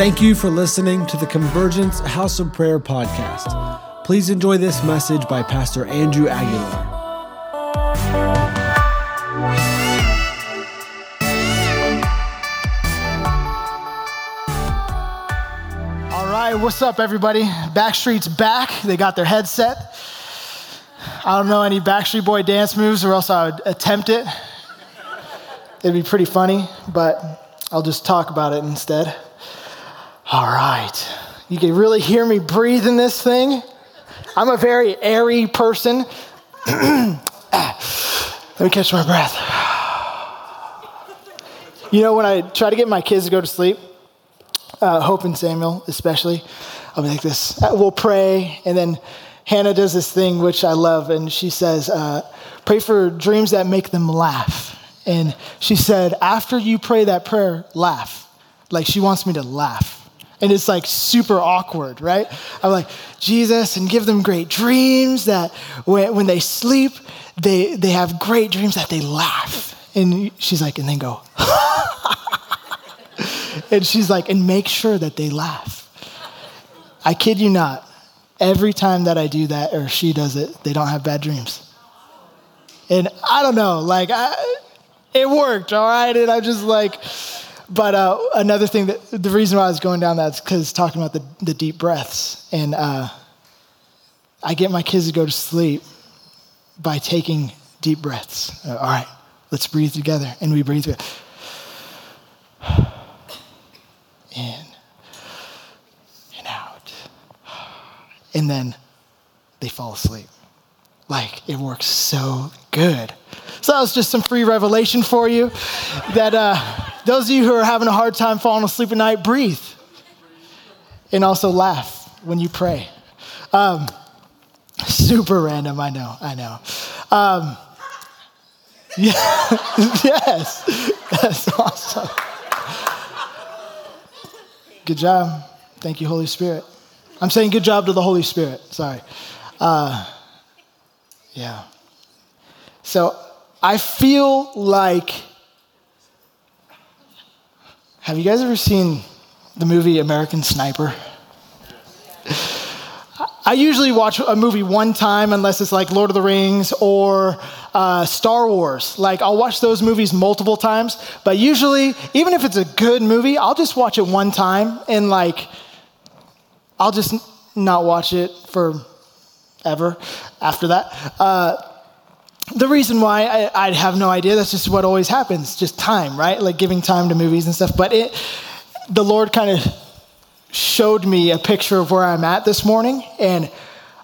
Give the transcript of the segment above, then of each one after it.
Thank you for listening to the Convergence House of Prayer podcast. Please enjoy this message by Pastor Andrew Aguilar. All right, what's up, everybody? Backstreet's back. They got their headset. I don't know any Backstreet Boy dance moves, or else I would attempt it. It'd be pretty funny, but I'll just talk about it instead. All right. You can really hear me breathe in this thing. I'm a very airy person. Let me catch my breath. You know, when I try to get my kids to go to sleep, uh, Hope and Samuel especially, I'll be like this. Uh, we'll pray, and then Hannah does this thing which I love, and she says, uh, Pray for dreams that make them laugh. And she said, After you pray that prayer, laugh. Like she wants me to laugh and it's like super awkward, right? I'm like, Jesus, and give them great dreams that when, when they sleep, they, they have great dreams that they laugh. And she's like, and then go, and she's like, and make sure that they laugh. I kid you not, every time that I do that or she does it, they don't have bad dreams. And I don't know, like, I, it worked, all right? And I'm just like, but uh, another thing that the reason why I was going down that is because talking about the, the deep breaths. And uh, I get my kids to go to sleep by taking deep breaths. Uh, all right, let's breathe together. And we breathe together. In and out. And then they fall asleep. Like, it works so good. So that was just some free revelation for you that uh, those of you who are having a hard time falling asleep at night, breathe. And also laugh when you pray. Um, super random, I know, I know. Um, yeah, yes, that's awesome. Good job. Thank you, Holy Spirit. I'm saying good job to the Holy Spirit. Sorry. Uh, yeah. So I feel like. Have you guys ever seen the movie American Sniper? I usually watch a movie one time unless it's like Lord of the Rings or uh, Star Wars. Like, I'll watch those movies multiple times, but usually, even if it's a good movie, I'll just watch it one time and, like, I'll just not watch it for ever after that. Uh, the reason why I, I, have no idea that's just what always happens just time right? Like giving time to movies and stuff. But it the lord kind of showed me a picture of where i'm at this morning. And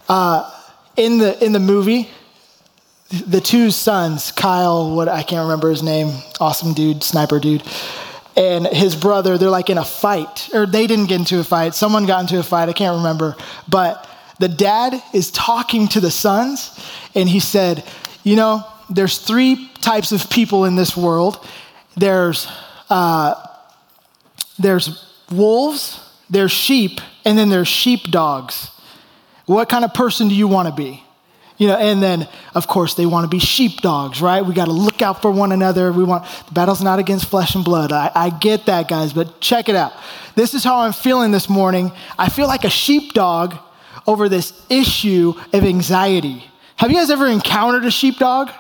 uh, in the in the movie the two sons kyle what i can't remember his name awesome dude sniper dude and his brother they're like in a fight. Or they didn't get into a fight. Someone got into a fight i can't remember. But the dad is talking to the sons and he said you know, there's three types of people in this world there's, uh, there's wolves, there's sheep, and then there's sheepdogs. What kind of person do you want to be? You know, and then of course they want to be sheepdogs, right? We got to look out for one another. We want the battle's not against flesh and blood. I, I get that, guys, but check it out. This is how I'm feeling this morning. I feel like a sheepdog over this issue of anxiety. Have you guys ever encountered a sheepdog?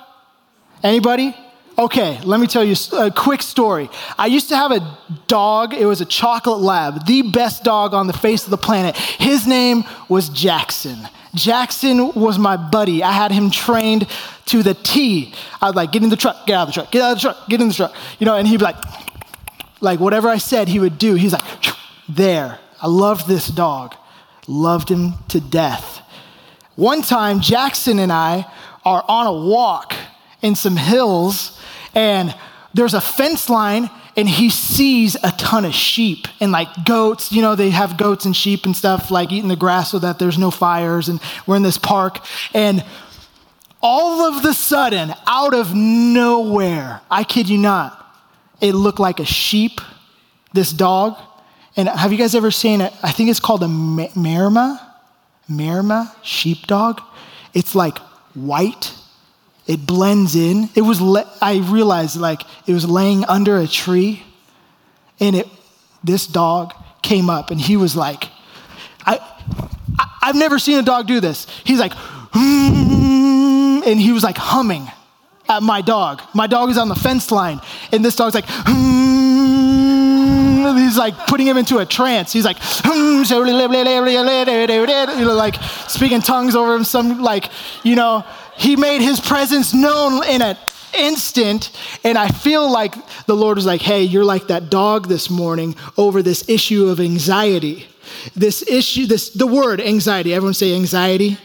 Anybody? Okay, let me tell you a quick story. I used to have a dog, it was a chocolate lab, the best dog on the face of the planet. His name was Jackson. Jackson was my buddy. I had him trained to the T. I was like, get in the truck, get out of the truck, get out of the truck, get in the truck. You know, and he'd be like, like whatever I said, he would do. He's like, there. I loved this dog, loved him to death. One time, Jackson and I are on a walk in some hills, and there's a fence line, and he sees a ton of sheep and like goats. You know, they have goats and sheep and stuff, like eating the grass so that there's no fires, and we're in this park. And all of the sudden, out of nowhere, I kid you not, it looked like a sheep, this dog. And have you guys ever seen it? I think it's called a marma. Marma sheepdog. It's like white. It blends in. It was, le- I realized like it was laying under a tree and it, this dog came up and he was like, I, I, have never seen a dog do this. He's like, hmm, and he was like humming at my dog. My dog is on the fence line, and this dog's like, hmm, he's like putting him into a trance. He's like, you know, like speaking tongues over him. Some like, you know, he made his presence known in an instant. And I feel like the Lord was like, hey, you're like that dog this morning over this issue of anxiety. This issue, this the word anxiety. Everyone say anxiety.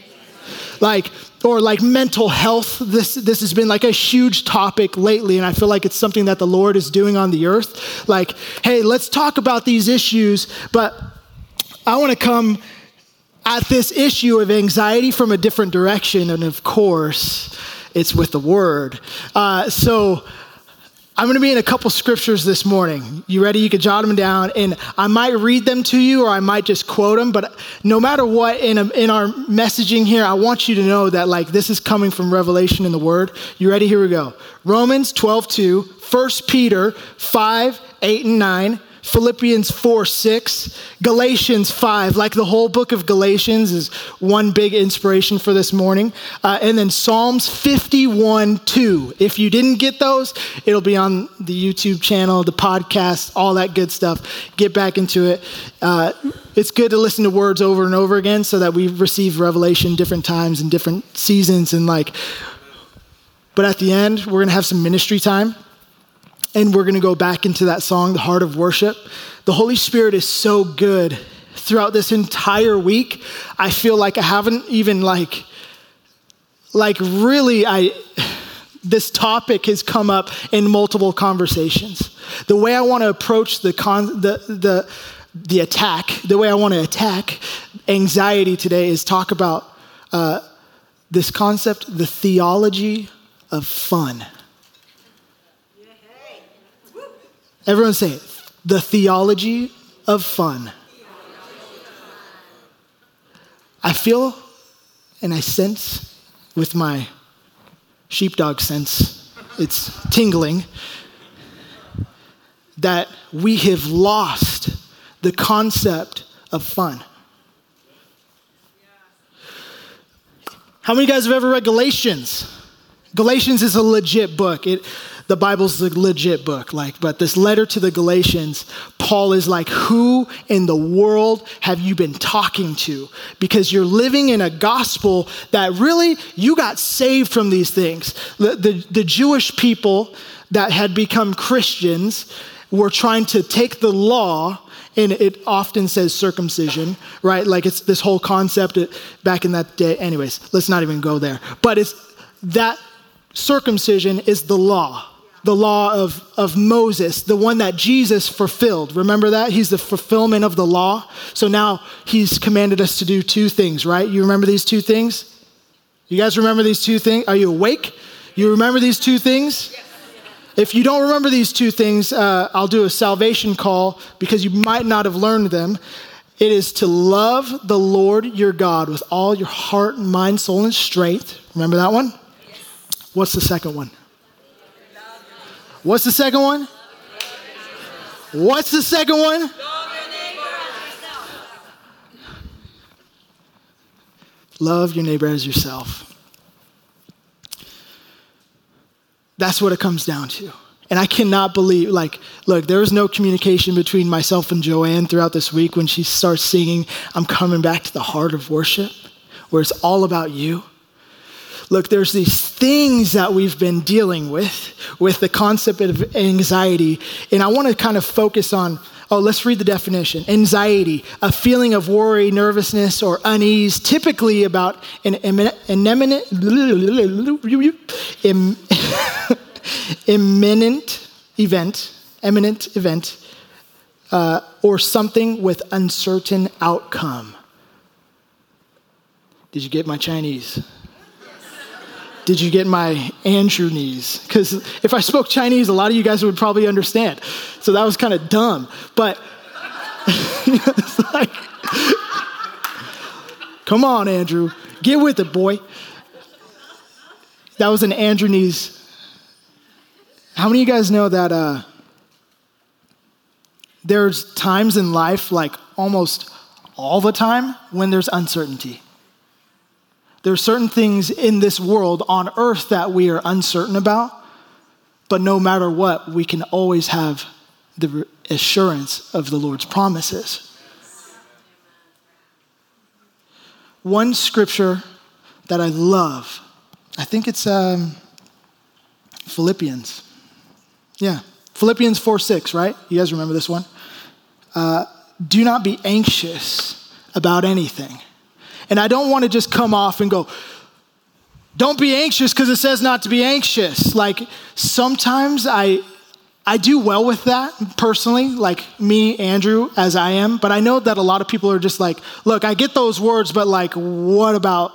Like, or like mental health. This, this has been like a huge topic lately, and I feel like it's something that the Lord is doing on the earth. Like, hey, let's talk about these issues, but I want to come at this issue of anxiety from a different direction, and of course, it's with the word. Uh, so, I'm going to be in a couple scriptures this morning. You ready? You can jot them down, and I might read them to you, or I might just quote them. But no matter what, in a, in our messaging here, I want you to know that like this is coming from Revelation in the Word. You ready? Here we go. Romans 12, 2, 1 Peter 5, 8, and 9. Philippians 4 6, Galatians 5, like the whole book of Galatians is one big inspiration for this morning. Uh, and then Psalms 51 2. If you didn't get those, it'll be on the YouTube channel, the podcast, all that good stuff. Get back into it. Uh, it's good to listen to words over and over again so that we receive revelation different times and different seasons and like but at the end we're going to have some ministry time and we're going to go back into that song, The Heart of Worship. The Holy Spirit is so good throughout this entire week. I feel like I haven't even like, like really, I, this topic has come up in multiple conversations. The way I want to approach the, con, the, the, the attack, the way I want to attack anxiety today is talk about uh, this concept, the theology of fun. Everyone say it. The theology of fun. I feel and I sense with my sheepdog sense, it's tingling, that we have lost the concept of fun. How many guys have ever read Galatians? Galatians is a legit book. It, the Bible's a legit book, like, but this letter to the Galatians, Paul is like, who in the world have you been talking to? Because you're living in a gospel that really, you got saved from these things. The, the, the Jewish people that had become Christians were trying to take the law and it often says circumcision, right? Like it's this whole concept back in that day. Anyways, let's not even go there. But it's that circumcision is the law the law of, of Moses, the one that Jesus fulfilled. Remember that? He's the fulfillment of the law. So now he's commanded us to do two things, right? You remember these two things? You guys remember these two things? Are you awake? You remember these two things? If you don't remember these two things, uh, I'll do a salvation call because you might not have learned them. It is to love the Lord your God with all your heart, mind, soul, and strength. Remember that one? What's the second one? What's the second one? What's the second one? Love your neighbor as yourself. That's what it comes down to. And I cannot believe, like, look, there was no communication between myself and Joanne throughout this week when she starts singing, I'm coming back to the heart of worship, where it's all about you. Look, there's these things that we've been dealing with, with the concept of anxiety. And I want to kind of focus on Oh, let's read the definition. Anxiety, a feeling of worry, nervousness, or unease, typically about an imminent, imminent event, imminent event, uh, or something with uncertain outcome. Did you get my Chinese? Did you get my Andrew knees? Because if I spoke Chinese, a lot of you guys would probably understand. So that was kind of dumb. But like, come on, Andrew, get with it, boy. That was an Andrew knees. How many of you guys know that uh, there's times in life, like almost all the time, when there's uncertainty. There are certain things in this world on earth that we are uncertain about, but no matter what, we can always have the assurance of the Lord's promises. One scripture that I love, I think it's um, Philippians. Yeah, Philippians 4 6, right? You guys remember this one? Uh, do not be anxious about anything. And I don't want to just come off and go, don't be anxious because it says not to be anxious. Like sometimes I I do well with that personally, like me, Andrew, as I am, but I know that a lot of people are just like, look, I get those words, but like, what about,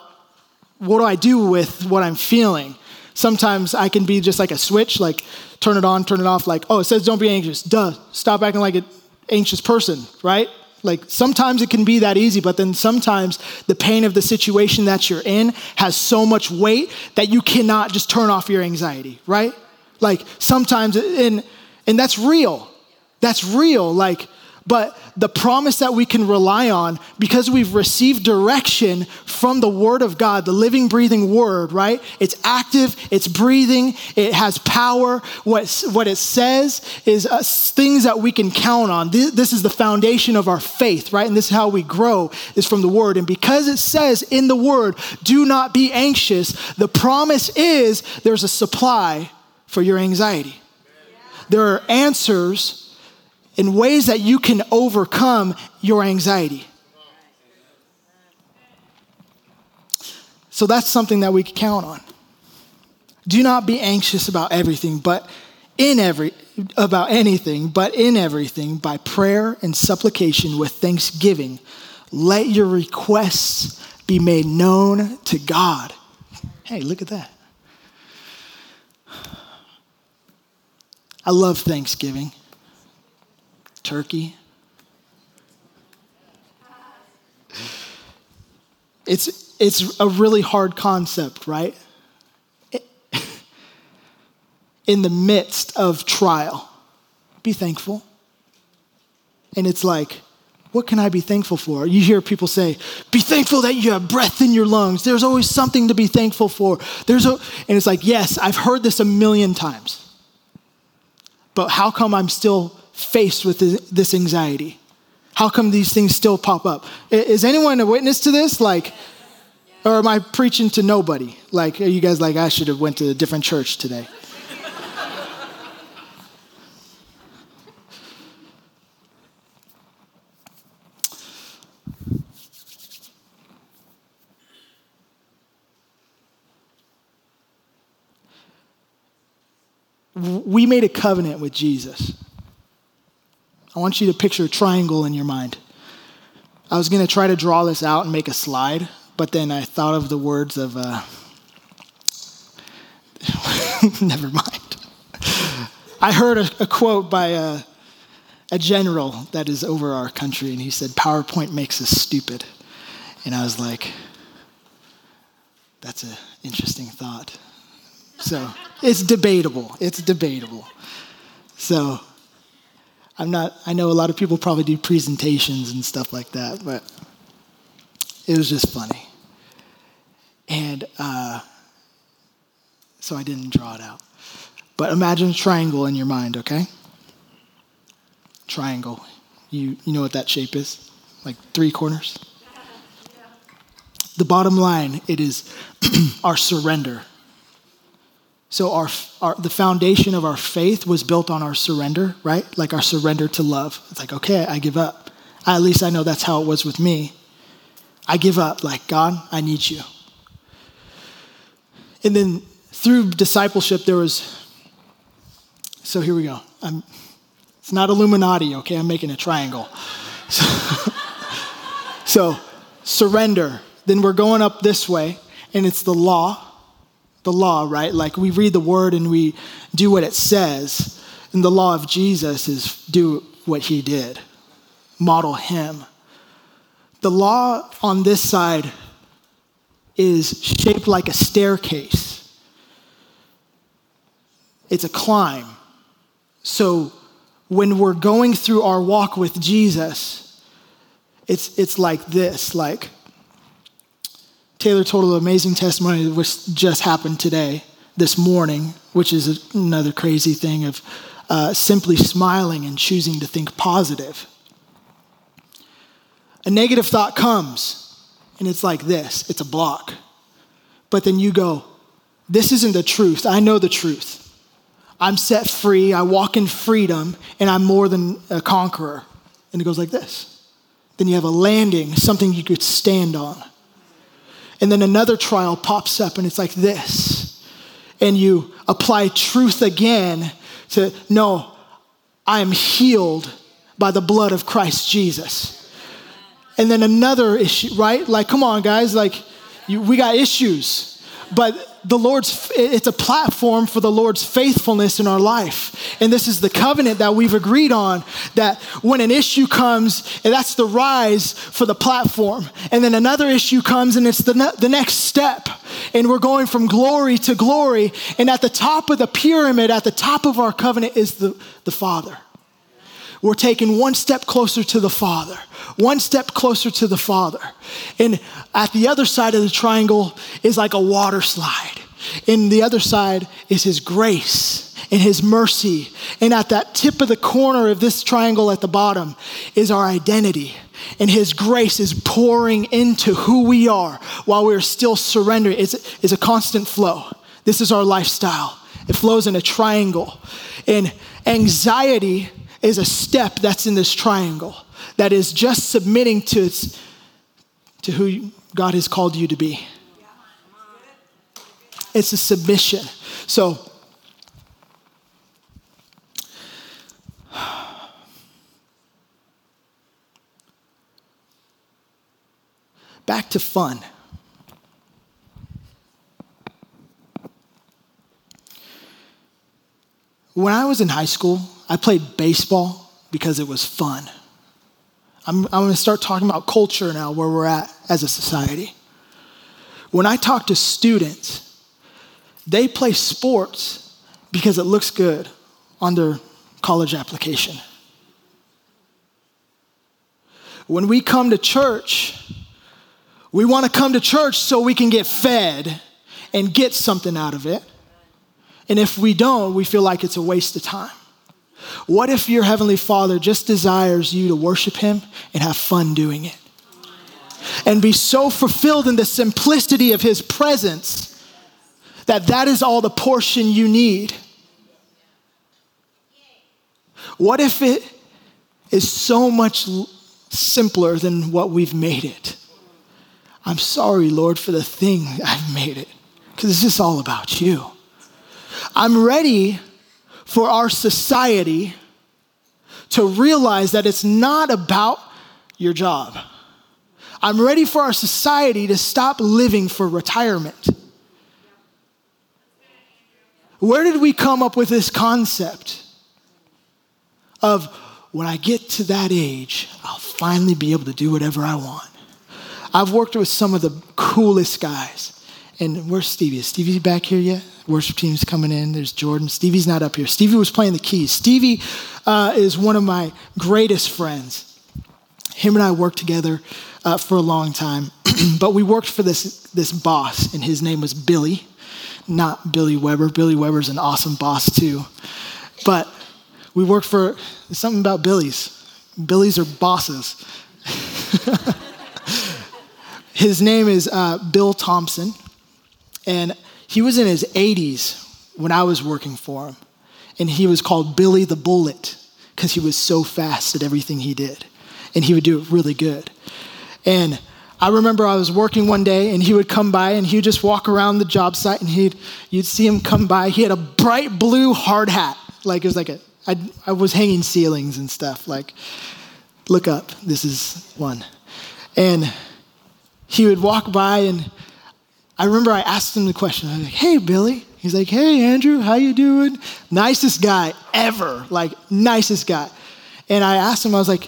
what do I do with what I'm feeling? Sometimes I can be just like a switch, like turn it on, turn it off, like, oh, it says don't be anxious. Duh, stop acting like an anxious person, right? Like sometimes it can be that easy, but then sometimes the pain of the situation that you're in has so much weight that you cannot just turn off your anxiety, right? Like sometimes, and, and that's real. That's real. Like, but the promise that we can rely on because we've received direction from the Word of God, the living, breathing Word, right? It's active, it's breathing, it has power. What, what it says is uh, things that we can count on. This, this is the foundation of our faith, right? And this is how we grow, is from the Word. And because it says in the Word, do not be anxious, the promise is there's a supply for your anxiety. There are answers in ways that you can overcome your anxiety. So that's something that we can count on. Do not be anxious about everything, but in every about anything, but in everything by prayer and supplication with thanksgiving, let your requests be made known to God. Hey, look at that. I love Thanksgiving turkey. It's, it's a really hard concept, right? In the midst of trial, be thankful. And it's like, what can I be thankful for? You hear people say, be thankful that you have breath in your lungs. There's always something to be thankful for. There's a, and it's like, yes, I've heard this a million times. But how come I'm still faced with this anxiety? How come these things still pop up? Is anyone a witness to this? Like, or am I preaching to nobody? Like, are you guys like, I should have went to a different church today? we made a covenant with Jesus. I want you to picture a triangle in your mind. I was going to try to draw this out and make a slide, but then I thought of the words of, uh... never mind. I heard a, a quote by a, a general that is over our country, and he said, PowerPoint makes us stupid. And I was like, that's an interesting thought. So it's debatable. It's debatable. So I'm not, I know a lot of people probably do presentations and stuff like that, but it was just funny. And uh, so I didn't draw it out. But imagine a triangle in your mind, okay? Triangle. You, you know what that shape is? Like three corners? The bottom line, it is our surrender so our, our, the foundation of our faith was built on our surrender, right? Like our surrender to love. It's like, okay, I give up. At least I know that's how it was with me. I give up, like, God, I need you. And then through discipleship, there was, so here we go. I'm, it's not Illuminati, okay? I'm making a triangle. So, so surrender. Then we're going up this way, and it's the law the law, right? Like we read the word and we do what it says. And the law of Jesus is do what he did, model him. The law on this side is shaped like a staircase, it's a climb. So when we're going through our walk with Jesus, it's, it's like this. Like Taylor told an amazing testimony which just happened today, this morning, which is another crazy thing of uh, simply smiling and choosing to think positive. A negative thought comes, and it's like this it's a block. But then you go, This isn't the truth. I know the truth. I'm set free, I walk in freedom, and I'm more than a conqueror. And it goes like this. Then you have a landing, something you could stand on. And then another trial pops up, and it's like this. And you apply truth again to, no, I am healed by the blood of Christ Jesus. And then another issue, right? Like, come on, guys, like, you, we got issues. But the Lord's, it's a platform for the Lord's faithfulness in our life. And this is the covenant that we've agreed on that when an issue comes, and that's the rise for the platform. And then another issue comes, and it's the, ne- the next step. And we're going from glory to glory. And at the top of the pyramid, at the top of our covenant, is the, the Father. We're taking one step closer to the Father, one step closer to the Father. And at the other side of the triangle is like a water slide. And the other side is His grace and His mercy. And at that tip of the corner of this triangle at the bottom is our identity. And His grace is pouring into who we are while we're still surrendering. It's, it's a constant flow. This is our lifestyle. It flows in a triangle. And anxiety is a step that's in this triangle that is just submitting to, its, to who God has called you to be. It's a submission. So, back to fun. When I was in high school, I played baseball because it was fun. I'm, I'm going to start talking about culture now, where we're at as a society. When I talk to students, they play sports because it looks good on their college application. When we come to church, we want to come to church so we can get fed and get something out of it. And if we don't, we feel like it's a waste of time. What if your Heavenly Father just desires you to worship Him and have fun doing it? And be so fulfilled in the simplicity of His presence that that is all the portion you need. What if it is so much simpler than what we've made it? I'm sorry, Lord, for the thing I've made it, because it's just all about you. I'm ready for our society to realize that it's not about your job. I'm ready for our society to stop living for retirement. Where did we come up with this concept of when I get to that age, I'll finally be able to do whatever I want? I've worked with some of the coolest guys. And where's Stevie? Is Stevie back here yet? Worship team's coming in. There's Jordan. Stevie's not up here. Stevie was playing the keys. Stevie uh, is one of my greatest friends. Him and I worked together uh, for a long time, but we worked for this, this boss, and his name was Billy, not Billy Weber. Billy Weber's an awesome boss, too. But we worked for something about Billy's. Billy's are bosses. his name is uh, Bill Thompson. And he was in his 80s when I was working for him. And he was called Billy the Bullet because he was so fast at everything he did. And he would do it really good. And I remember I was working one day and he would come by and he would just walk around the job site and he'd, you'd see him come by. He had a bright blue hard hat. Like it was like a, I, I was hanging ceilings and stuff. Like, look up, this is one. And he would walk by and I remember I asked him the question. I was like, "Hey, Billy." He's like, "Hey, Andrew, how you doing?" Nicest guy ever, like nicest guy. And I asked him, I was like,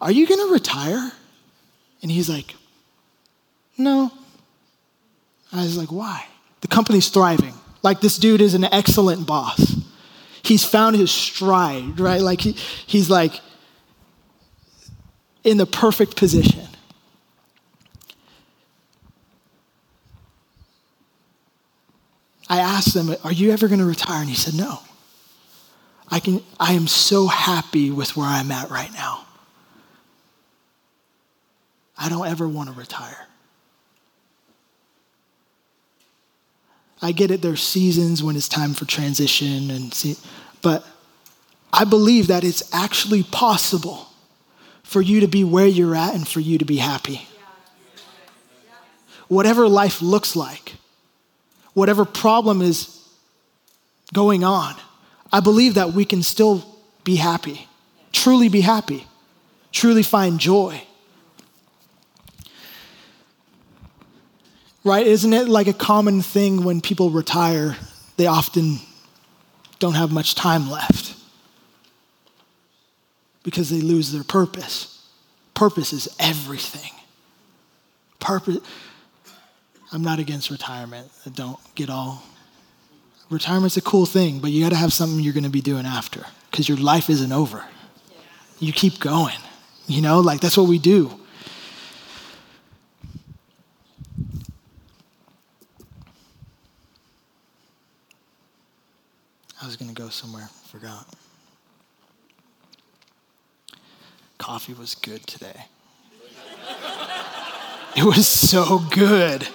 "Are you going to retire?" And he's like, "No." I was like, "Why?" The company's thriving. Like this dude is an excellent boss. he's found his stride, right? Like he, he's like in the perfect position. I asked him, Are you ever going to retire? And he said, No. I, can, I am so happy with where I'm at right now. I don't ever want to retire. I get it, there's seasons when it's time for transition, and see, but I believe that it's actually possible for you to be where you're at and for you to be happy. Whatever life looks like, whatever problem is going on, I believe that we can still be happy, truly be happy, truly find joy. Right? Isn't it like a common thing when people retire, they often don't have much time left because they lose their purpose. Purpose is everything. Purpose. I'm not against retirement. Don't get all. Retirement's a cool thing, but you got to have something you're going to be doing after because your life isn't over. You keep going. You know, like that's what we do. I was going to go somewhere, forgot. Coffee was good today. it was so good.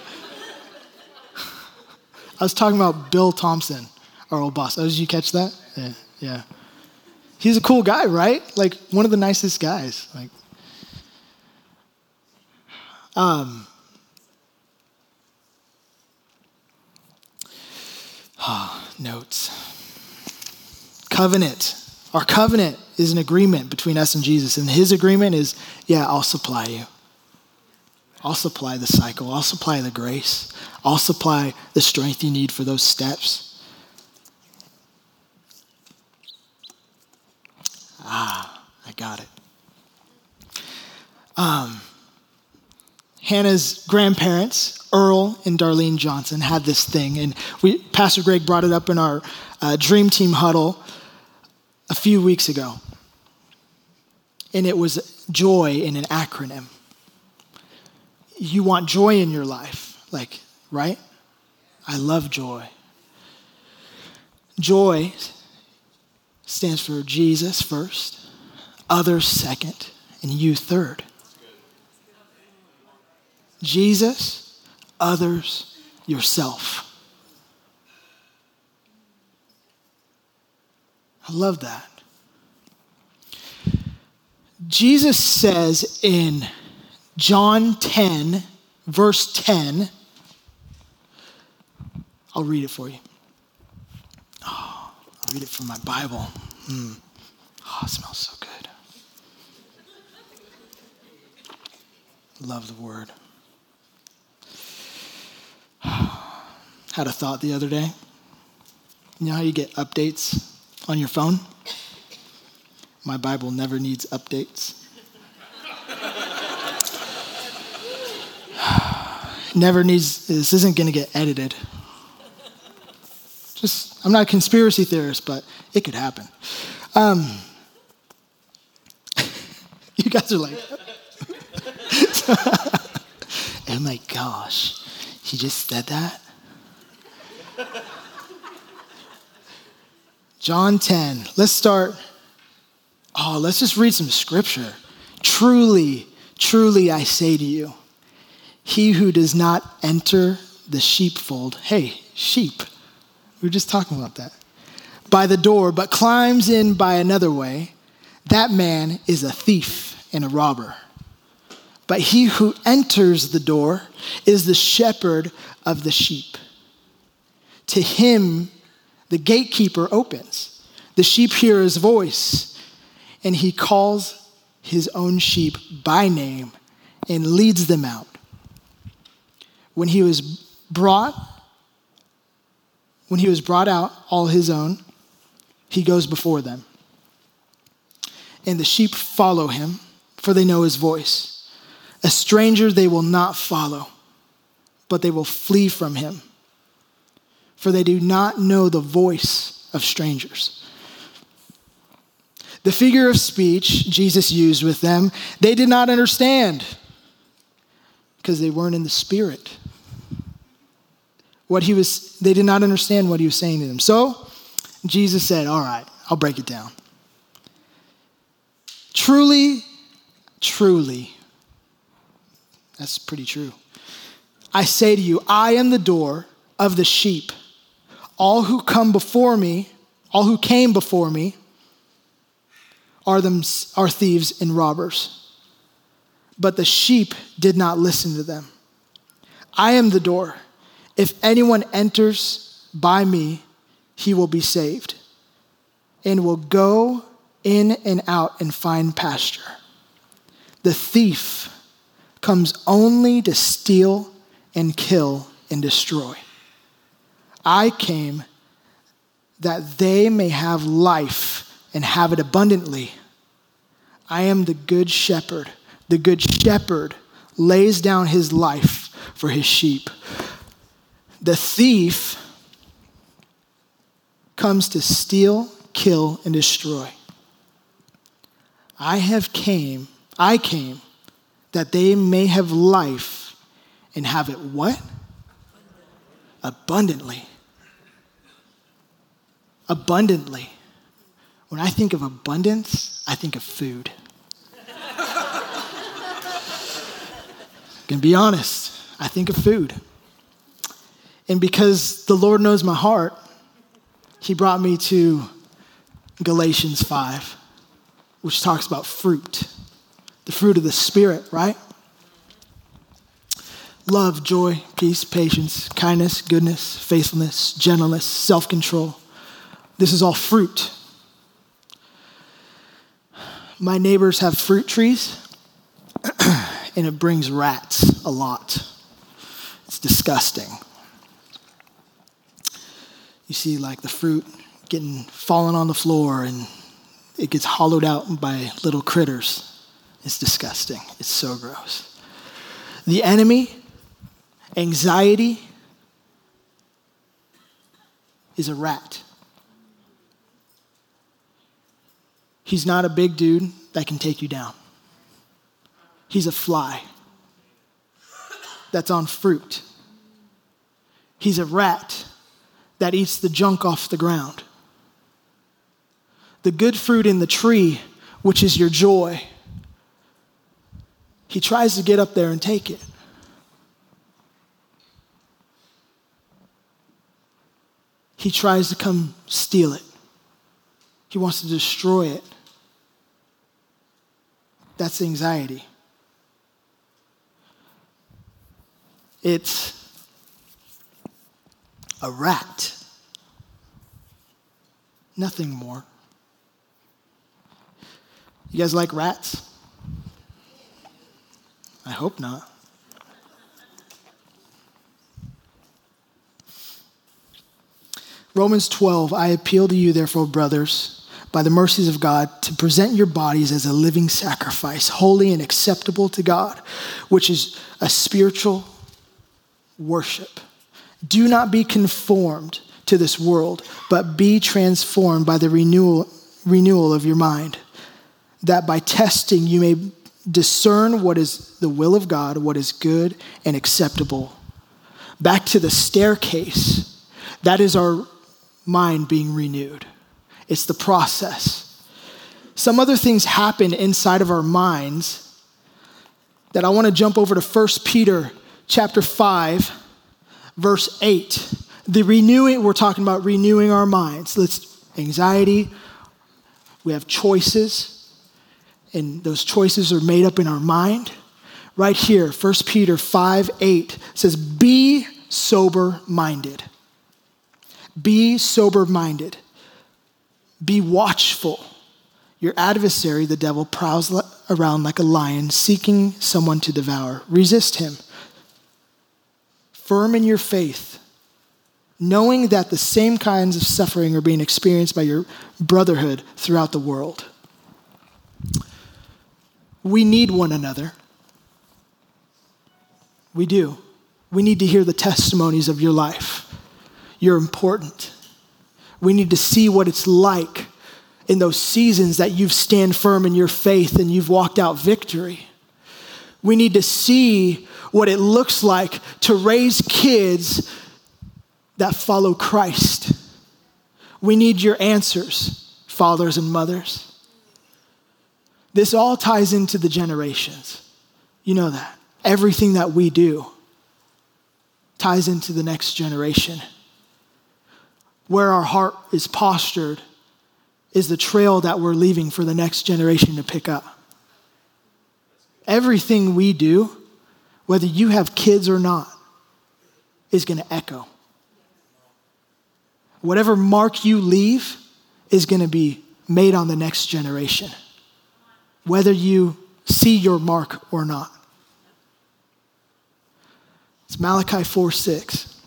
I was talking about Bill Thompson, our old boss. Oh, did you catch that? Yeah, yeah. He's a cool guy, right? Like one of the nicest guys. Like, um, oh, notes. Covenant. Our covenant is an agreement between us and Jesus, and his agreement is, yeah, I'll supply you. I'll supply the cycle. I'll supply the grace. I'll supply the strength you need for those steps. Ah, I got it. Um, Hannah's grandparents, Earl and Darlene Johnson, had this thing, and we, Pastor Greg brought it up in our uh, Dream Team huddle a few weeks ago. And it was joy in an acronym. You want joy in your life, like, right? I love joy. Joy stands for Jesus first, others second, and you third. Jesus, others, yourself. I love that. Jesus says in John 10, verse 10, I'll read it for you. Oh, I'll read it from my Bible. Mm. Oh, it smells so good. Love the word. Had a thought the other day. You know how you get updates on your phone? My Bible never needs updates. never needs, this isn't going to get edited. Just, I'm not a conspiracy theorist, but it could happen. Um, you guys are like, oh my gosh, he just said that? John 10. Let's start. Oh, let's just read some scripture. Truly, truly, I say to you, he who does not enter the sheepfold, hey, sheep, we were just talking about that, by the door, but climbs in by another way, that man is a thief and a robber. But he who enters the door is the shepherd of the sheep. To him, the gatekeeper opens. The sheep hear his voice, and he calls his own sheep by name and leads them out. When he was brought, when he was brought out, all his own, he goes before them. And the sheep follow him, for they know his voice. A stranger they will not follow, but they will flee from him for they do not know the voice of strangers. The figure of speech Jesus used with them, they did not understand because they weren't in the spirit. What he was, they did not understand what he was saying to them. So Jesus said, All right, I'll break it down. Truly, truly, that's pretty true. I say to you, I am the door of the sheep. All who come before me, all who came before me, are, them, are thieves and robbers. But the sheep did not listen to them. I am the door. If anyone enters by me, he will be saved and will go in and out and find pasture. The thief comes only to steal and kill and destroy. I came that they may have life and have it abundantly. I am the good shepherd. The good shepherd lays down his life for his sheep. The thief comes to steal, kill, and destroy. I have came, I came that they may have life and have it what? Abundantly. Abundantly. When I think of abundance, I think of food. can be honest, I think of food. And because the Lord knows my heart, He brought me to Galatians 5, which talks about fruit, the fruit of the Spirit, right? Love, joy, peace, patience, kindness, goodness, faithfulness, gentleness, self control. This is all fruit. My neighbors have fruit trees, and it brings rats a lot. It's disgusting. You see, like the fruit getting fallen on the floor and it gets hollowed out by little critters. It's disgusting. It's so gross. The enemy, anxiety, is a rat. He's not a big dude that can take you down. He's a fly that's on fruit. He's a rat that eats the junk off the ground. The good fruit in the tree, which is your joy, he tries to get up there and take it. He tries to come steal it. He wants to destroy it. That's anxiety. It's a rat. Nothing more. You guys like rats? I hope not. Romans 12, I appeal to you, therefore, brothers by the mercies of God, to present your bodies as a living sacrifice, holy and acceptable to God, which is a spiritual worship. Do not be conformed to this world, but be transformed by the renewal, renewal of your mind, that by testing you may discern what is the will of God, what is good and acceptable. Back to the staircase, that is our mind being renewed. It's the process. Some other things happen inside of our minds that I want to jump over to 1 Peter chapter 5 verse 8. The renewing we're talking about renewing our minds. Let's anxiety, we have choices and those choices are made up in our mind. Right here, 1 Peter 5 8 says, Be sober minded. Be sober minded. Be watchful. Your adversary, the devil, prowls around like a lion, seeking someone to devour. Resist him. Firm in your faith, knowing that the same kinds of suffering are being experienced by your brotherhood throughout the world. We need one another. We do. We need to hear the testimonies of your life. You're important. We need to see what it's like in those seasons that you've stand firm in your faith and you've walked out victory. We need to see what it looks like to raise kids that follow Christ. We need your answers, fathers and mothers. This all ties into the generations. You know that. Everything that we do ties into the next generation. Where our heart is postured is the trail that we're leaving for the next generation to pick up. Everything we do, whether you have kids or not, is going to echo. Whatever mark you leave is going to be made on the next generation, whether you see your mark or not. It's Malachi 4 6.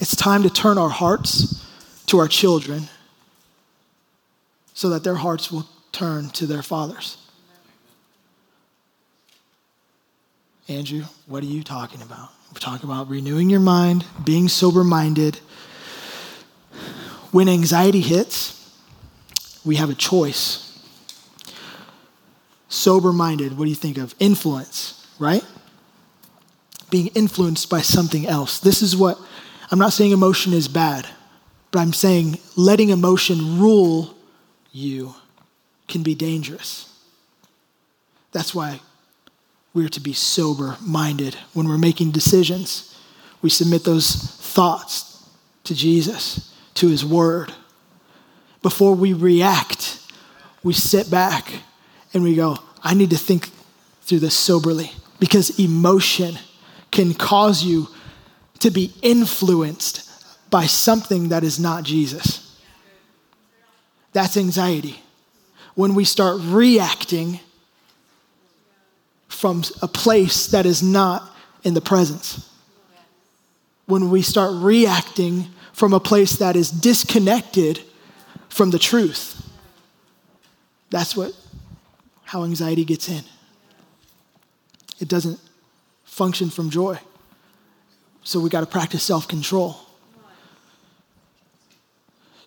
It's time to turn our hearts to our children so that their hearts will turn to their fathers. Andrew, what are you talking about? We're talking about renewing your mind, being sober minded. When anxiety hits, we have a choice. Sober minded, what do you think of? Influence, right? Being influenced by something else. This is what I'm not saying emotion is bad, but I'm saying letting emotion rule you can be dangerous. That's why we're to be sober minded when we're making decisions. We submit those thoughts to Jesus, to His Word. Before we react, we sit back and we go, I need to think through this soberly because emotion can cause you to be influenced by something that is not Jesus. That's anxiety. When we start reacting from a place that is not in the presence. When we start reacting from a place that is disconnected from the truth. That's what how anxiety gets in. It doesn't function from joy. So we got to practice self control.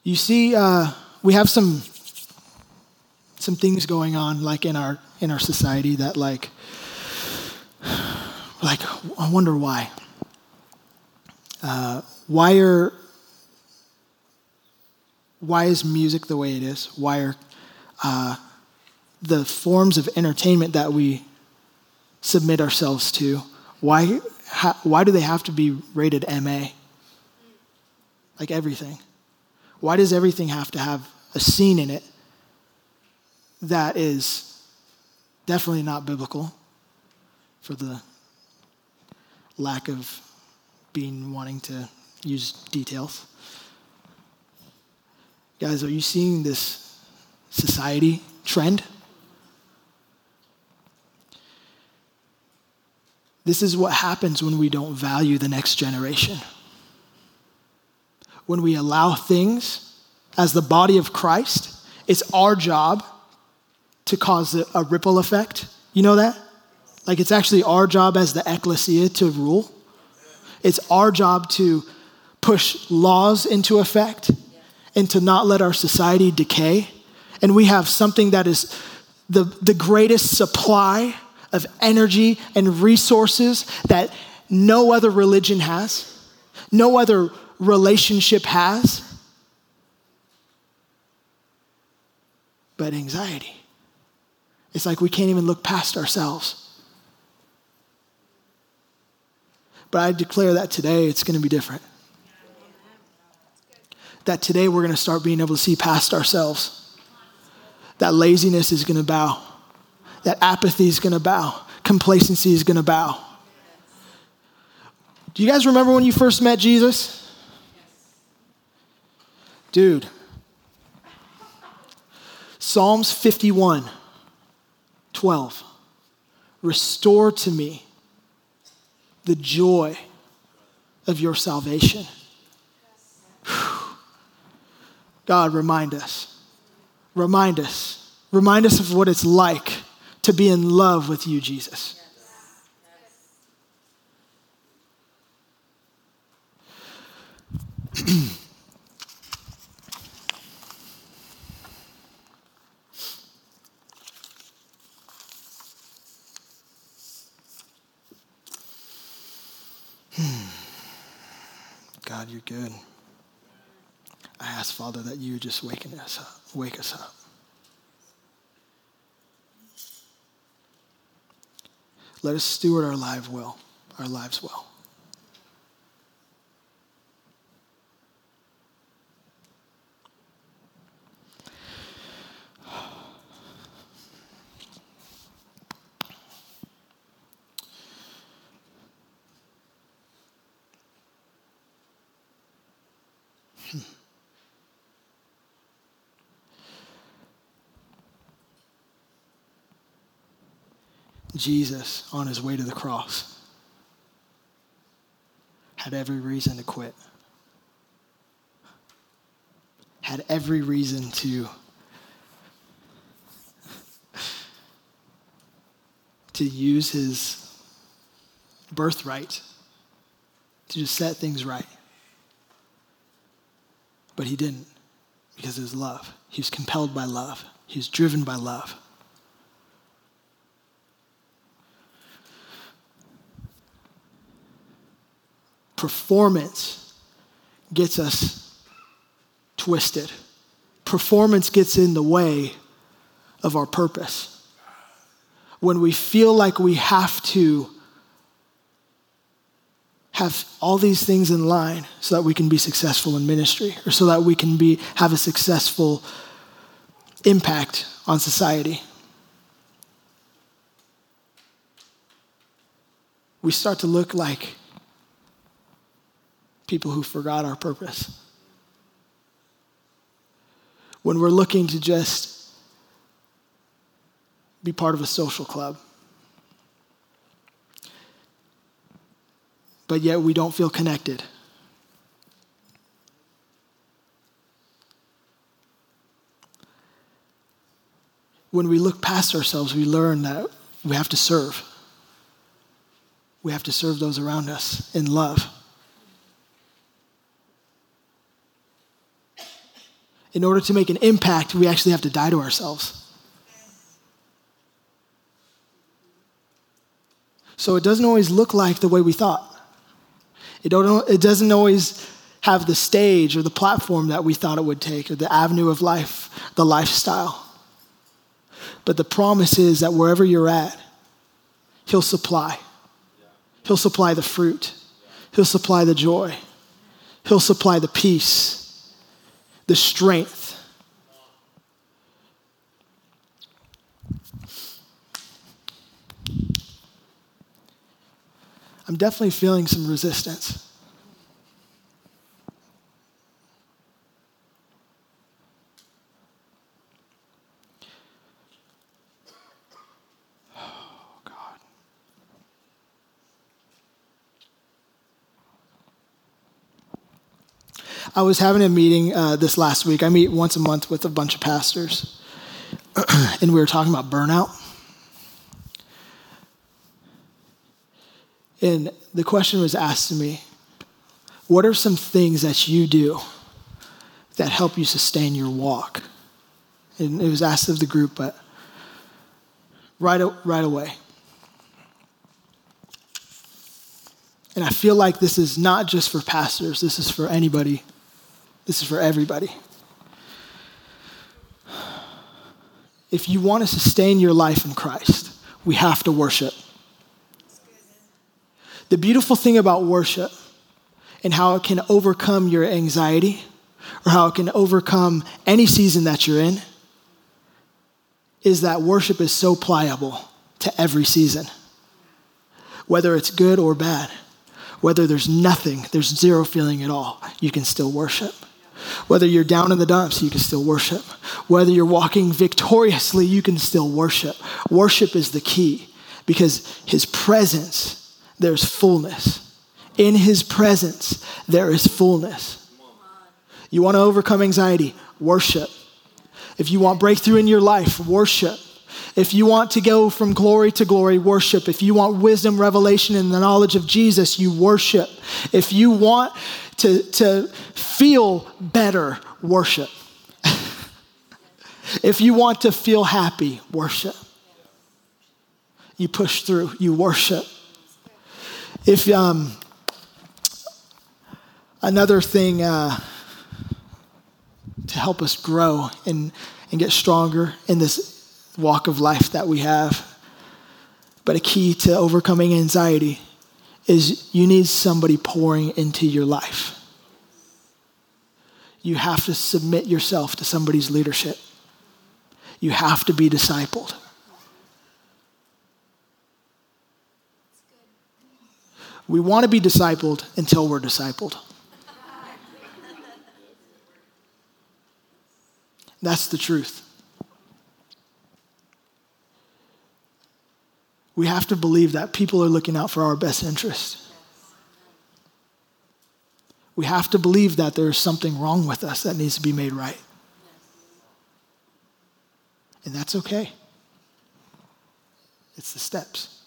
You see, uh, we have some some things going on like in our in our society that like like I wonder why. Uh, why are why is music the way it is? Why are uh, the forms of entertainment that we submit ourselves to? Why why do they have to be rated MA? Like everything. Why does everything have to have a scene in it that is definitely not biblical for the lack of being wanting to use details? Guys, are you seeing this society trend? This is what happens when we don't value the next generation when we allow things as the body of Christ, it's our job to cause a, ripple effect. You know that? Like it's actually our job as the ecclesia to rule. It's our job to push laws into effect and to not let our society decay. And we have something that is the, the greatest supply of energy and resources that no other religion has, no other relationship has, but anxiety. It's like we can't even look past ourselves. But I declare that today it's going to be different. That today we're going to start being able to see past ourselves. That laziness is going to bow. That apathy is going to bow. Complacency is going to bow. Do you guys remember when you first met Jesus? Dude. Psalms 51 12. Restore to me the joy of your salvation. God, remind us. Remind us. Remind us of what it's like to be in love with you, Jesus. Hmm. God, you're good. I ask, Father, that you just waken us up, wake us up. Let us steward our life well, our lives well. Jesus on his way to the cross had every reason to quit, had every reason to. To use his birthright to just set things right. But he didn't because of his love. He was compelled by love, he was driven by love. Performance gets us twisted. Performance gets in the way of our purpose. When we feel like we have to have all these things in line so that we can be successful in ministry or so that we can be have a successful impact on society. We start to look like people who forgot our purpose. When we're looking to just be part of a social club, but yet we don't feel connected. When we look past ourselves, we learn that we have to serve. We have to serve those around us in love. In order to make an impact, we actually have to die to ourselves. So it doesn't always look like the way we thought. It, don't, it doesn't always have the stage or the platform that we thought it would take or the avenue of life, the lifestyle. But the promise is that wherever you're at, He'll supply. He'll supply the fruit, He'll supply the joy, He'll supply the peace the strength. I'm definitely feeling some resistance. I was having a meeting uh, this last week. I meet once a month with a bunch of pastors, and we were talking about burnout. And the question was asked to me What are some things that you do that help you sustain your walk? And it was asked of the group, but right, right away. And I feel like this is not just for pastors, this is for anybody this is for everybody. If you want to sustain your life in Christ, we have to worship. The beautiful thing about worship and how it can overcome your anxiety or how it can overcome any season that you're in is that worship is so pliable to every season, whether it's good or bad, whether there's nothing, there's zero feeling at all, you can still worship. Whether you're down in the dumps, you can still worship. Whether you're walking victoriously, you can still worship. Worship is the key because His presence, there's fullness. In His presence, there is fullness. You want to overcome anxiety? Worship. If you want breakthrough in your life, worship. If you want to go from glory to glory, worship. If you want wisdom, revelation, and the knowledge of Jesus, you worship. If you want to, to feel better, worship. if you want to feel happy, worship. You push through, you worship. If um, Another thing uh, to help us grow and, and get stronger in this walk of life that we have, but a key to overcoming anxiety is you need somebody pouring into your life. You have to submit yourself to somebody's leadership. You have to be discipled. We want to be discipled until we're discipled. That's the truth. We have to believe that people are looking out for our best interest. We have to believe that there's something wrong with us that needs to be made right. And that's okay. It's the steps.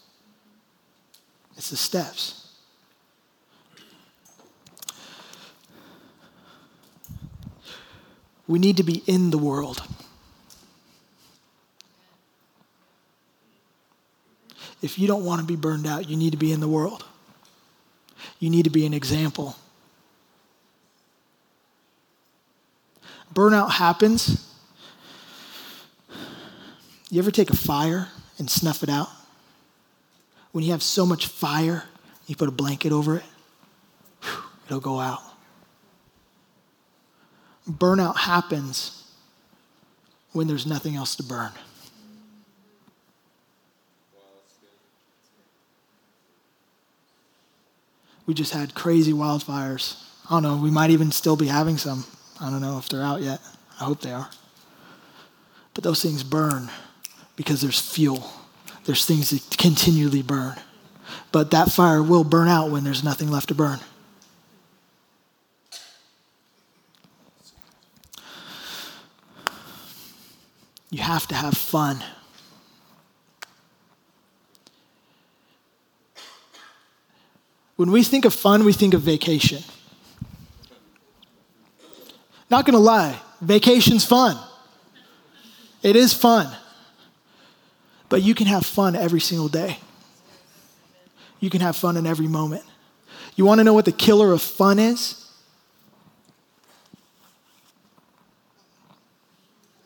It's the steps. We need to be in the world. If you don't want to be burned out, you need to be in the world. You need to be an example. Burnout happens. You ever take a fire and snuff it out? When you have so much fire, you put a blanket over it, it'll go out burnout happens when there's nothing else to burn. We just had crazy wildfires. I don't know, we might even still be having some. I don't know if they're out yet. I hope they are. But those things burn because there's fuel, there's things that continually burn. But that fire will burn out when there's nothing left to burn. You have to have fun. When we think of fun, we think of vacation. Not gonna lie, vacation's fun. It is fun. But you can have fun every single day. You can have fun in every moment. You wanna know what the killer of fun is?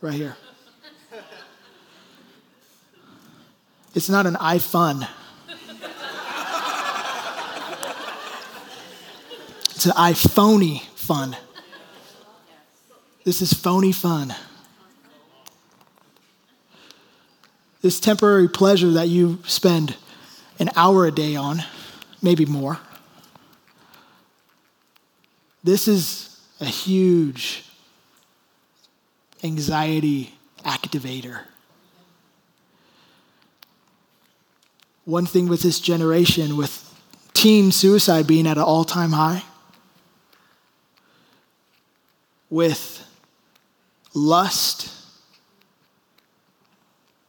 Right here. It's not an iFun. It's an iPhony fun. This is phony fun. This temporary pleasure that you spend an hour a day on, maybe more. This is a huge anxiety activator. One thing with this generation, with teen suicide being at an all time high, with lust,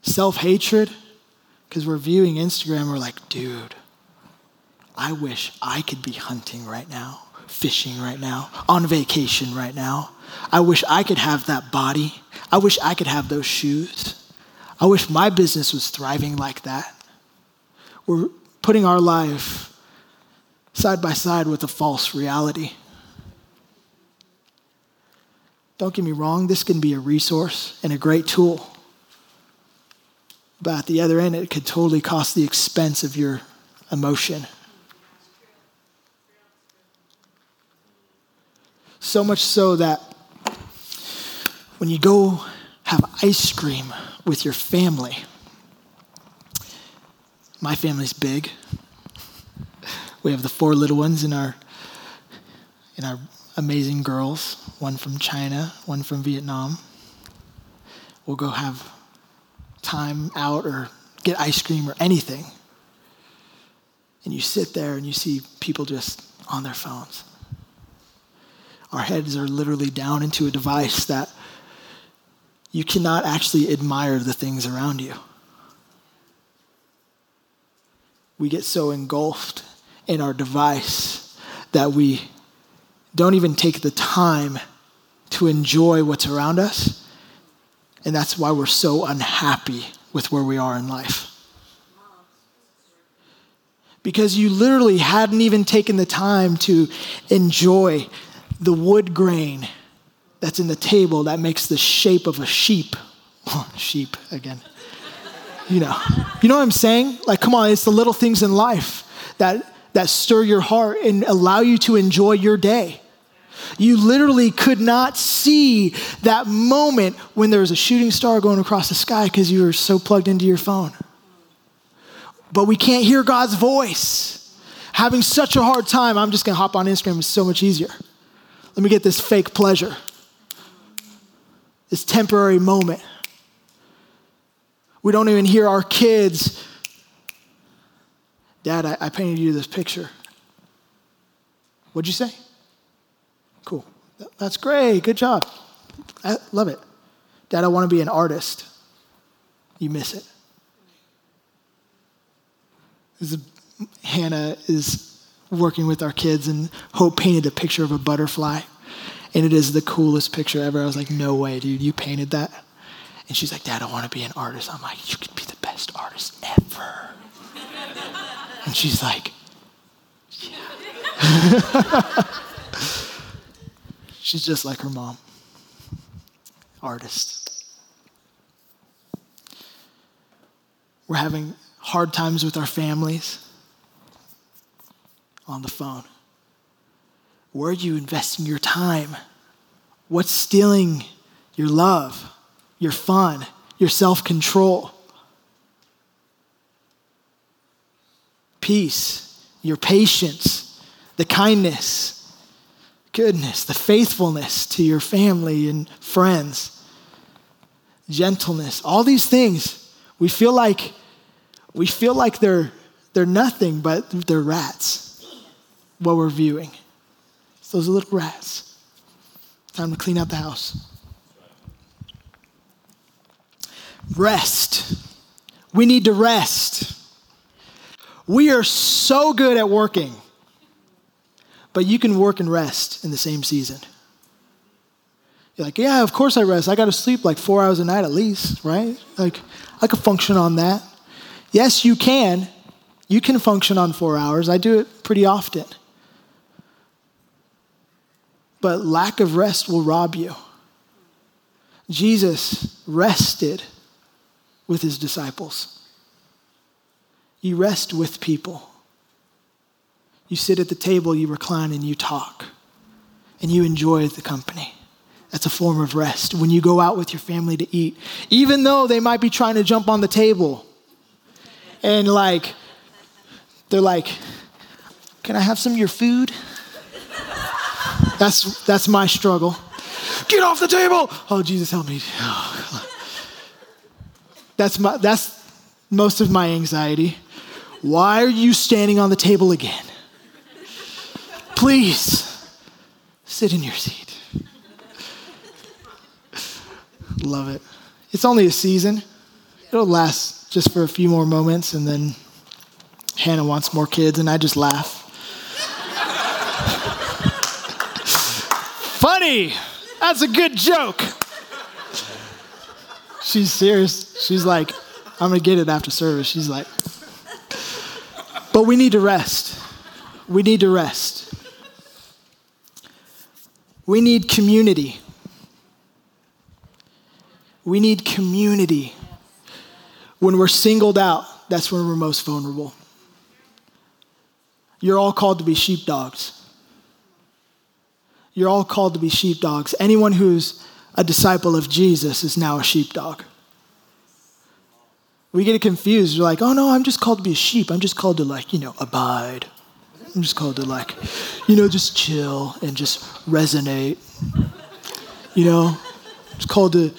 self hatred, because we're viewing Instagram, we're like, dude, I wish I could be hunting right now, fishing right now, on vacation right now. I wish I could have that body. I wish I could have those shoes. I wish my business was thriving like that. We're putting our life side by side with a false reality. Don't get me wrong, this can be a resource and a great tool. But at the other end, it could totally cost the expense of your emotion. So much so that when you go have ice cream with your family, my family's big. We have the four little ones in our in our amazing girls, one from China, one from Vietnam. We'll go have time out or get ice cream or anything. And you sit there and you see people just on their phones. Our heads are literally down into a device that you cannot actually admire the things around you we get so engulfed in our device that we don't even take the time to enjoy what's around us. And that's why we're so unhappy with where we are in life. because you literally hadn't even taken the time to enjoy the wood grain that's in the table that makes the shape of a sheep. sheep again. You know. You know what I'm saying? Like come on, it's the little things in life that that stir your heart and allow you to enjoy your day. You literally could not see that moment when there was a shooting star going across the sky because you were so plugged into your phone. But we can't hear God's voice. Having such a hard time, I'm just gonna hop on Instagram, it's so much easier. Let me get this fake pleasure, this temporary moment. We don't even hear our kids. Dad, I, I painted you this picture. What'd you say? That's great. Good job. I love it. Dad, I want to be an artist. You miss it. Is Hannah is working with our kids, and Hope painted a picture of a butterfly, and it is the coolest picture ever. I was like, no way, dude, you painted that? And she's like, Dad, I want to be an artist. I'm like, you could be the best artist ever. and she's like, yeah. She's just like her mom, artist. We're having hard times with our families on the phone. Where are you investing your time? What's stealing your love, your fun, your self control? Peace, your patience, the kindness, goodness, the faithfulness to your family and friends, gentleness, all these things. We feel like we feel like they're they're nothing, but they're rats. What we're viewing. It's those little rats. Time to clean out the house. Rest. We need to rest. We are so good at working. But you can work and rest in the same season. You're like, yeah, of course I rest. I got to sleep like four hours a night at least, right? Like, I could function on that. Yes, you can. You can function on four hours. I do it pretty often. But lack of rest will rob you. Jesus rested with his disciples. You rest with people. You sit at the table, you recline, and you talk, and you enjoy the company. That's a form of rest. When you go out with your family to eat, even though they might be trying to jump on the table, and like, they're like, Can I have some of your food? That's, that's my struggle. Get off the table! Oh, Jesus, help me. That's, my, that's most of my anxiety. Why are you standing on the table again? Please sit in your seat. Love it. It's only a season, it'll last just for a few more moments, and then Hannah wants more kids, and I just laugh. Funny! That's a good joke. She's serious. She's like, I'm gonna get it after service. She's like, but we need to rest. We need to rest. We need community. We need community. When we're singled out, that's when we're most vulnerable. You're all called to be sheepdogs. You're all called to be sheepdogs. Anyone who's a disciple of Jesus is now a sheepdog. We get confused. We're like, oh no, I'm just called to be a sheep. I'm just called to, like, you know, abide. I'm just called to like, you know, just chill and just resonate. You know, it's called to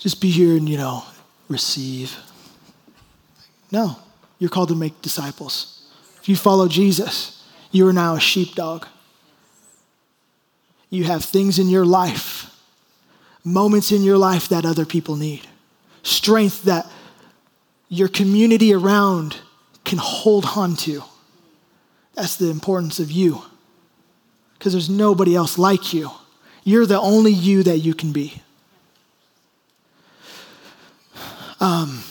just be here and, you know, receive. No, you're called to make disciples. If you follow Jesus, you are now a sheepdog. You have things in your life, moments in your life that other people need, strength that your community around can hold on to. That's the importance of you. Because there's nobody else like you. You're the only you that you can be. Um,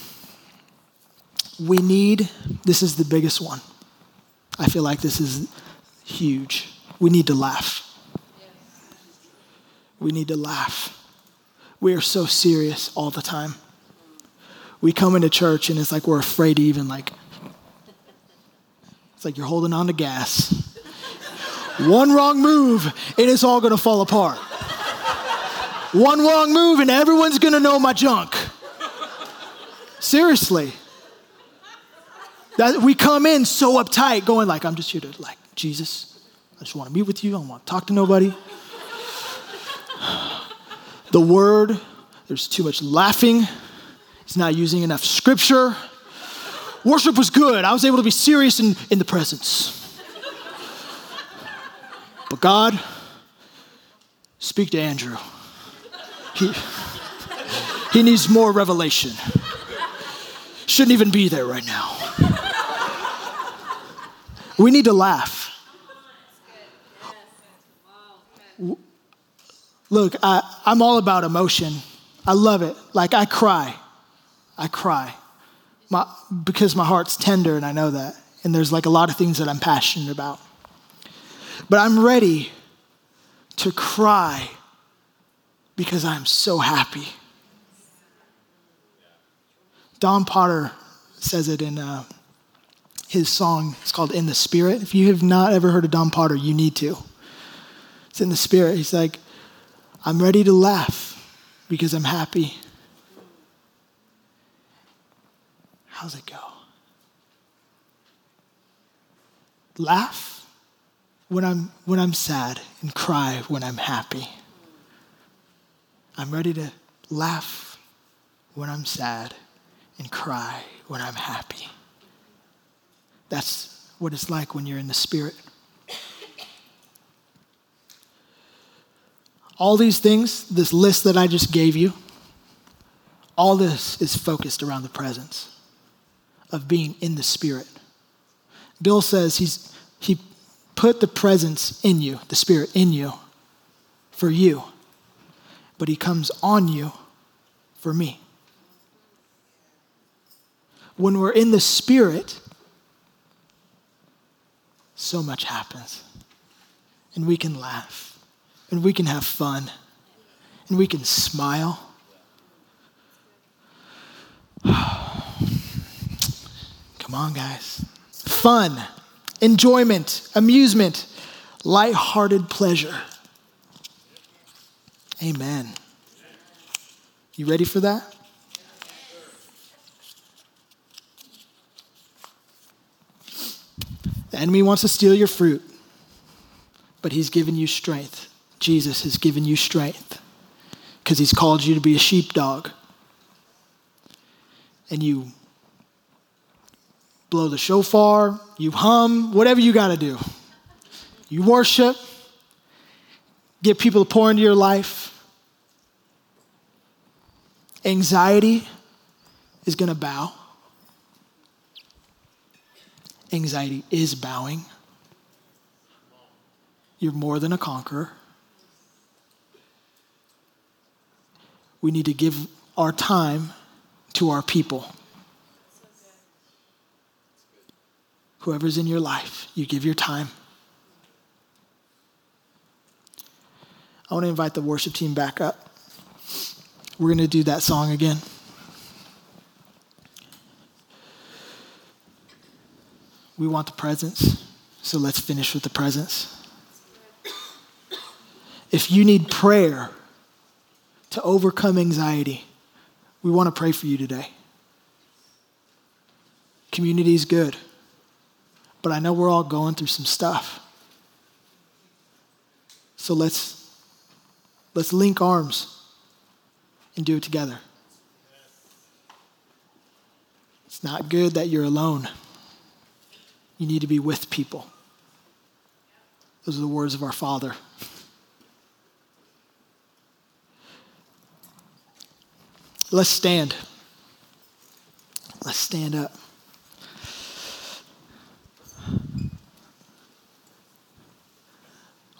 we need, this is the biggest one. I feel like this is huge. We need to laugh. We need to laugh. We are so serious all the time. We come into church and it's like we're afraid to even like it's like you're holding on to gas. One wrong move and it's all to fall apart. One wrong move and everyone's to know my junk. Seriously. That we come in so uptight, going like, I'm just here to like, Jesus, I just want to meet with you. I don't want to talk to nobody. The word, there's too much laughing. it's not using enough scripture. Worship was good. I was able to be serious in, in the presence. But God, speak to Andrew. He, he needs more revelation. Shouldn't even be there right now. We need to laugh. Look, I, I'm all about emotion. I love it. Like, I cry. I cry my, because my heart's tender and I know that. And there's like a lot of things that I'm passionate about. But I'm ready to cry because I'm so happy. Don Potter says it in uh, his song. It's called In the Spirit. If you have not ever heard of Don Potter, you need to. It's in the Spirit. He's like, I'm ready to laugh because I'm happy. How's it go? Laugh when I'm, when I'm sad and cry when I'm happy. I'm ready to laugh when I'm sad and cry when I'm happy. That's what it's like when you're in the Spirit. All these things, this list that I just gave you, all this is focused around the presence of being in the Spirit. Bill says he's, he put the presence in you, the Spirit in you, for you, but he comes on you for me. When we're in the Spirit, so much happens. And we can laugh, and we can have fun, and we can smile. Come on, guys. Fun, enjoyment, amusement, light-hearted pleasure. Amen. You ready for that? The enemy wants to steal your fruit, but he's given you strength. Jesus has given you strength because he's called you to be a sheepdog. And you blow the shofar, you hum, whatever you got to do. You worship, get people to pour into your life. Anxiety is going to bow anxiety is bowing. You're more than a conqueror. We need to give our time to our people. Whoever's in your life, you give your time. I want to invite the worship team back up. We're going to do that song again. We want the presence, so let's finish with the presence. If you need prayer to overcome anxiety, we want to pray for you today. Community is good, but I know we're all going through some stuff. So let's let's link arms and do it together. It's not good that you're alone. You need to be with people. Those are the words of our Father. Let's stand. Let's stand up.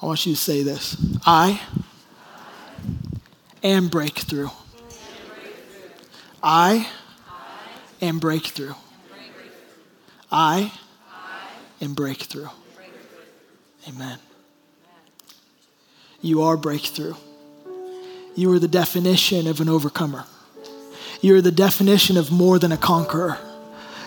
I want you to say this I am breakthrough. I am breakthrough. I am breakthrough. Amen. You are breakthrough. You are the definition of an overcomer. You are the definition of more than a conqueror.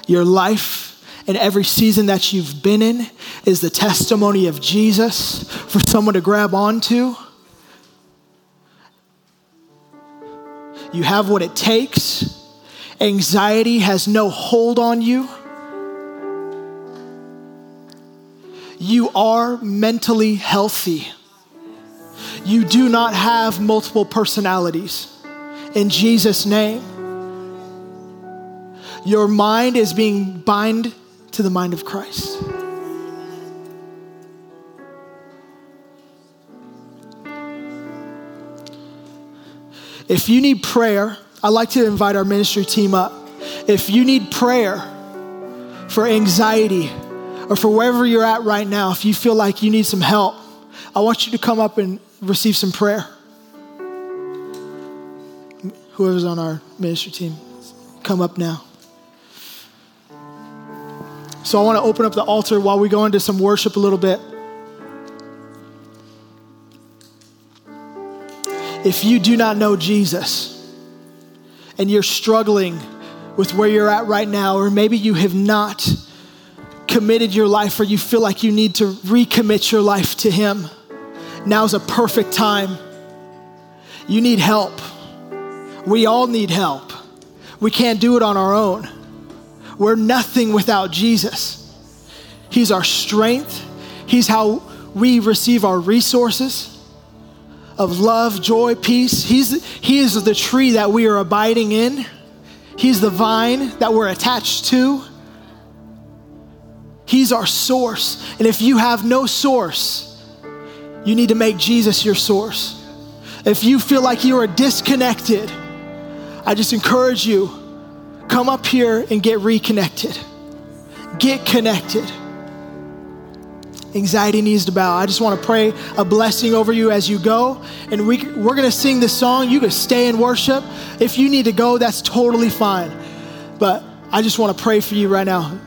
Your life and every season that you've been in is the testimony of Jesus for someone to grab onto. You have what it takes. Anxiety has no hold on you. You are mentally healthy. You do not have multiple personalities. In Jesus' name. Your mind is being bind to the mind of Christ. If you need prayer, I'd like to invite our ministry team up. If you need prayer for anxiety or for wherever you're at right now, if you feel like you need some help, I want you to come up and receive some prayer. Whoever's on our ministry team, come up now. So I want to open up the altar while we go into some worship a little bit. If you do not know Jesus and you're struggling with where you're at right now, or maybe you have not committed your life or you feel like you need to recommit your life to Him, now's a perfect time. You need help. We all need help. We can't do it on our own. We're nothing without Jesus. He's our strength, He's how we receive our resources of love, joy, peace. He's, he is the tree that we are abiding in. He's the vine that we're attached to. He's our source. And if you have no source, you need to make Jesus your source. If you feel like you are disconnected, I just encourage you come up here and get reconnected. Get connected. Anxiety needs to bow. I just want to pray a blessing over you as you go. And we, we're going to sing this song. You can stay and worship. If you need to go, that's totally fine. But I just want to pray for you right now.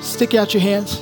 Stick out your hands.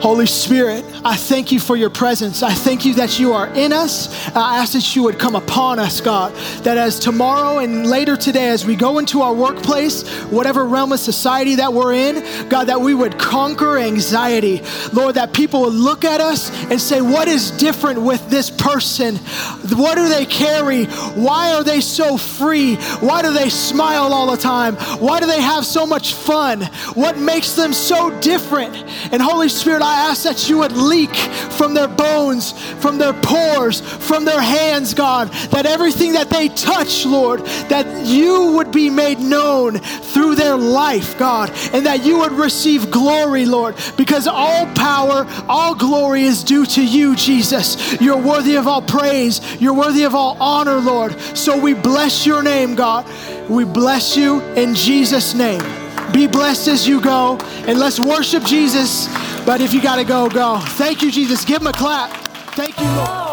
Holy Spirit, I thank you for your presence. I thank you that you are in us. I ask that you would come upon us, God. That as tomorrow and later today, as we go into our workplace, whatever realm of society that we're in, God, that we would conquer anxiety. Lord, that people would look at us and say, What is different with this person? What do they carry? Why are they so free? Why do they smile all the time? Why do they have so much fun? What makes them so different? And Holy Spirit, I ask that you would leak from their bones, from their pores, from their hands, God, that everything that they touch, Lord, that you would be made known through their life, God, and that you would receive glory, Lord, because all power, all glory is due to you, Jesus. You're worthy of all praise, you're worthy of all honor, Lord. So we bless your name, God. We bless you in Jesus' name. Be blessed as you go, and let's worship Jesus. But if you got to go, go. Thank you, Jesus. Give him a clap. Thank you, Lord.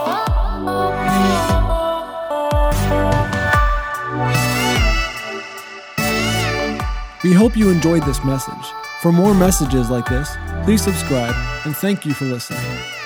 We hope you enjoyed this message. For more messages like this, please subscribe and thank you for listening.